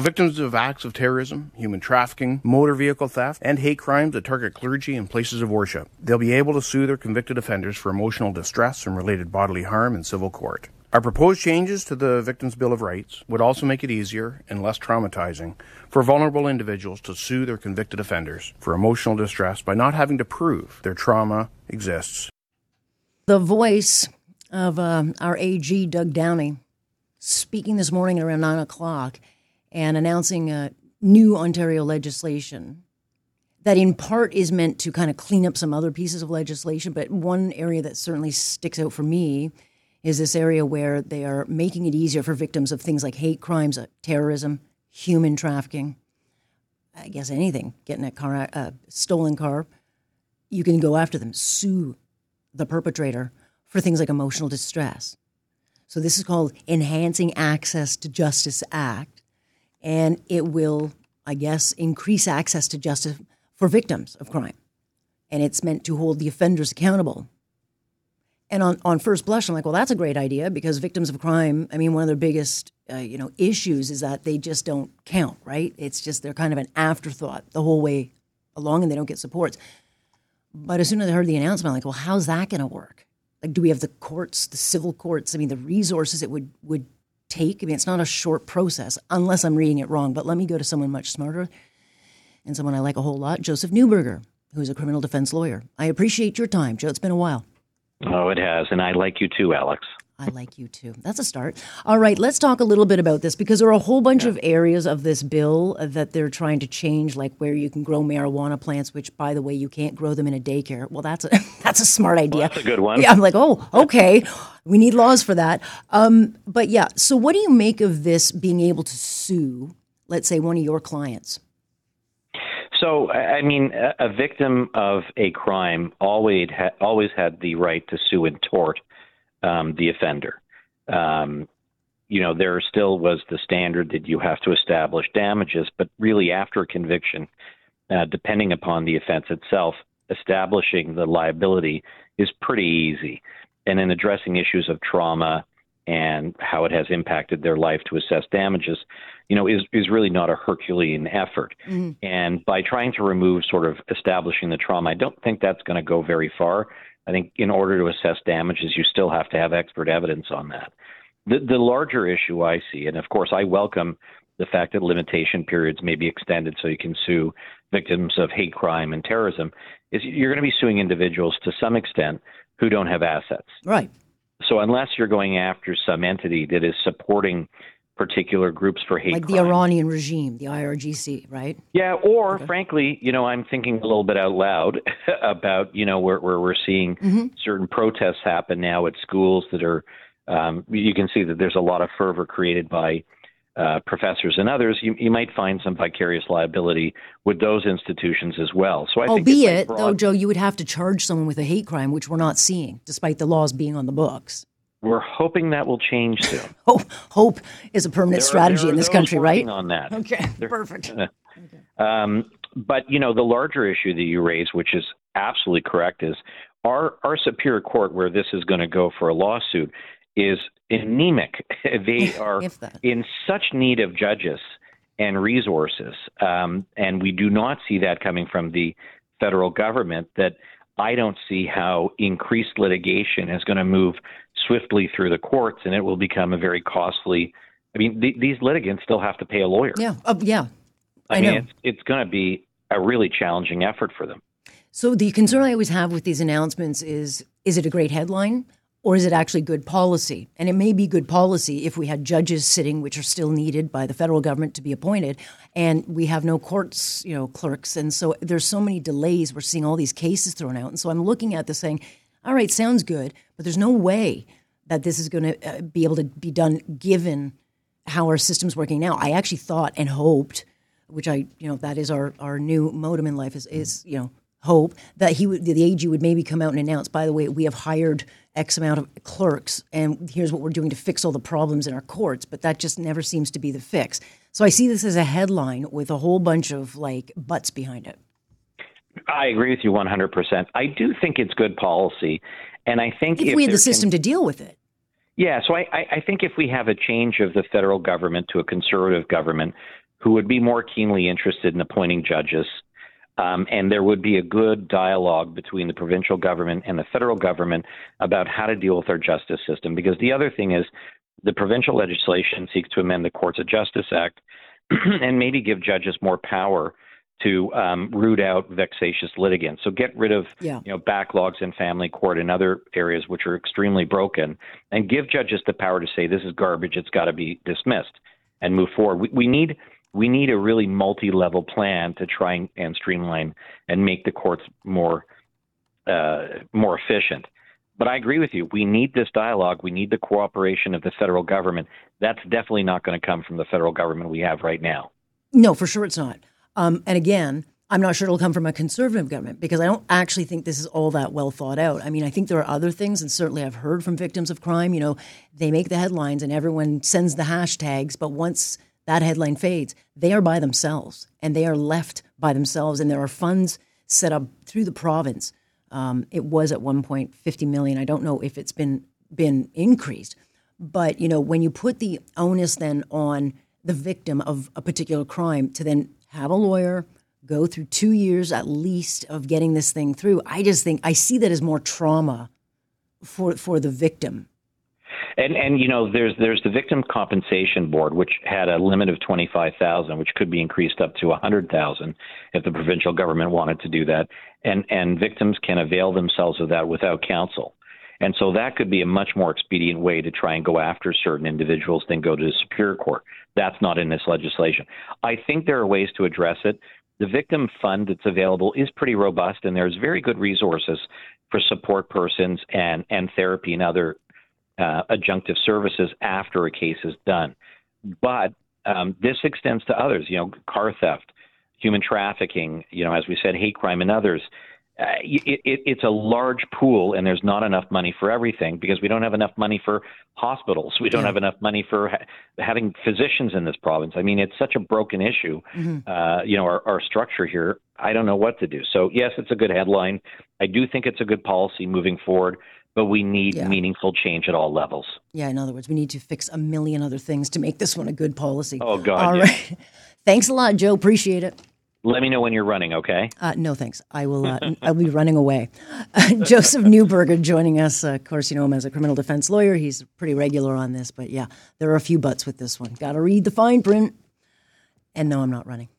Victims of acts of terrorism, human trafficking, motor vehicle theft, and hate crimes that target clergy and places of worship. They'll be able to sue their convicted offenders for emotional distress and related bodily harm in civil court. Our proposed changes to the Victims' Bill of Rights would also make it easier and less traumatizing for vulnerable individuals to sue their convicted offenders for emotional distress by not having to prove their trauma exists. The voice of uh, our AG, Doug Downey, speaking this morning at around 9 o'clock and announcing a new Ontario legislation that in part is meant to kind of clean up some other pieces of legislation. But one area that certainly sticks out for me is this area where they are making it easier for victims of things like hate crimes, uh, terrorism, human trafficking. I guess anything, getting a car, uh, stolen car, you can go after them, sue the perpetrator for things like emotional distress. So this is called Enhancing Access to Justice Act and it will, I guess, increase access to justice for victims of crime. And it's meant to hold the offenders accountable. And on, on first blush, I'm like, well, that's a great idea because victims of crime, I mean, one of their biggest, uh, you know, issues is that they just don't count, right? It's just they're kind of an afterthought the whole way along and they don't get supports. But as soon as I heard the announcement, I'm like, well, how's that going to work? Like, do we have the courts, the civil courts? I mean, the resources it would would take. I mean, it's not a short process unless I'm reading it wrong. But let me go to someone much smarter and someone I like a whole lot, Joseph Neuberger, who's a criminal defense lawyer. I appreciate your time, Joe. It's been a while. Oh, it has, and I like you too, Alex. I like you too. That's a start. All right, let's talk a little bit about this because there are a whole bunch yeah. of areas of this bill that they're trying to change, like where you can grow marijuana plants, which, by the way, you can't grow them in a daycare. Well, that's a that's a smart idea. Well, that's a good one. Yeah, I'm like, oh, okay, we need laws for that. Um, but yeah, so what do you make of this being able to sue, let's say, one of your clients? So, I mean, a victim of a crime always ha- always had the right to sue in tort um, the offender. Um, you know, there still was the standard that you have to establish damages, but really after a conviction, uh, depending upon the offense itself, establishing the liability is pretty easy. And in addressing issues of trauma and how it has impacted their life to assess damages, you know, is is really not a Herculean effort. Mm-hmm. And by trying to remove sort of establishing the trauma, I don't think that's going to go very far. I think in order to assess damages, you still have to have expert evidence on that. The, the larger issue I see, and of course I welcome the fact that limitation periods may be extended so you can sue victims of hate crime and terrorism, is you're going to be suing individuals to some extent who don't have assets. Right. So unless you're going after some entity that is supporting particular groups for hate like crime. the Iranian regime, the IRGC, right? Yeah, or okay. frankly, you know, I'm thinking a little bit out loud about you know where where we're seeing mm-hmm. certain protests happen now at schools that are. Um, you can see that there's a lot of fervor created by uh, professors and others. You, you might find some vicarious liability with those institutions as well. So, I albeit like though, Joe, you would have to charge someone with a hate crime, which we're not seeing, despite the laws being on the books. We're hoping that will change soon. hope, hope is a permanent there strategy are, in this country, right? On that. Okay, perfect. okay. Um, but you know, the larger issue that you raise, which is absolutely correct, is our our superior court, where this is going to go for a lawsuit, is anemic. they are in such need of judges and resources, um, and we do not see that coming from the federal government. That I don't see how increased litigation is going to move swiftly through the courts, and it will become a very costly. I mean, th- these litigants still have to pay a lawyer. Yeah, uh, yeah. I, I mean, know. it's it's going to be a really challenging effort for them. So the concern I always have with these announcements is: is it a great headline? Or is it actually good policy? And it may be good policy if we had judges sitting, which are still needed by the federal government to be appointed, and we have no courts, you know, clerks. And so there's so many delays. We're seeing all these cases thrown out. And so I'm looking at this saying, all right, sounds good, but there's no way that this is going to uh, be able to be done given how our system's working now. I actually thought and hoped, which I, you know, that is our, our new modem in life is, is, you know, hope that he would, the AG would maybe come out and announce, by the way, we have hired X amount of clerks and here's what we're doing to fix all the problems in our courts. But that just never seems to be the fix. So I see this as a headline with a whole bunch of like butts behind it. I agree with you 100%. I do think it's good policy. And I think if, if we had the system can, to deal with it. Yeah, so I, I think if we have a change of the federal government to a conservative government who would be more keenly interested in appointing judges, um, and there would be a good dialogue between the provincial government and the federal government about how to deal with our justice system. Because the other thing is, the provincial legislation seeks to amend the Courts of Justice Act and maybe give judges more power to um, root out vexatious litigants. So get rid of yeah. you know backlogs in family court and other areas which are extremely broken, and give judges the power to say this is garbage. It's got to be dismissed and move forward. We, we need we need a really multi-level plan to try and, and streamline and make the courts more uh, more efficient. But I agree with you. We need this dialogue. We need the cooperation of the federal government. That's definitely not going to come from the federal government we have right now. No, for sure it's not. Um, and again, I'm not sure it'll come from a conservative government because I don't actually think this is all that well thought out. I mean, I think there are other things, and certainly I've heard from victims of crime, you know, they make the headlines and everyone sends the hashtags, but once that headline fades, they are by themselves and they are left by themselves. And there are funds set up through the province. Um, it was at one point 50 million. I don't know if it's been been increased, but you know, when you put the onus then on the victim of a particular crime to then have a lawyer, go through two years at least of getting this thing through. I just think I see that as more trauma for for the victim. And and you know there's there's the victim compensation board which had a limit of 25,000 which could be increased up to 100,000 if the provincial government wanted to do that and and victims can avail themselves of that without counsel. And so that could be a much more expedient way to try and go after certain individuals than go to the Superior Court. That's not in this legislation. I think there are ways to address it. The victim fund that's available is pretty robust, and there's very good resources for support persons and, and therapy and other uh, adjunctive services after a case is done. But um, this extends to others, you know, car theft, human trafficking, you know, as we said, hate crime, and others uh, it, it, it's a large pool, and there's not enough money for everything because we don't have enough money for hospitals. We don't yeah. have enough money for ha- having physicians in this province. I mean, it's such a broken issue. Mm-hmm. Uh, you know, our, our structure here. I don't know what to do. So yes, it's a good headline. I do think it's a good policy moving forward but we need yeah. meaningful change at all levels. Yeah, in other words, we need to fix a million other things to make this one a good policy. Oh, God. All yeah. right. Thanks a lot, Joe. Appreciate it. Let me know when you're running, okay? Uh, no, thanks. I will. Uh, I'll be running away. Uh, Joseph Neuberger joining us. Uh, of course, you know him as a criminal defense lawyer. He's pretty regular on this, but yeah, there are a few butts with this one. Got to read the fine print. And no, I'm not running.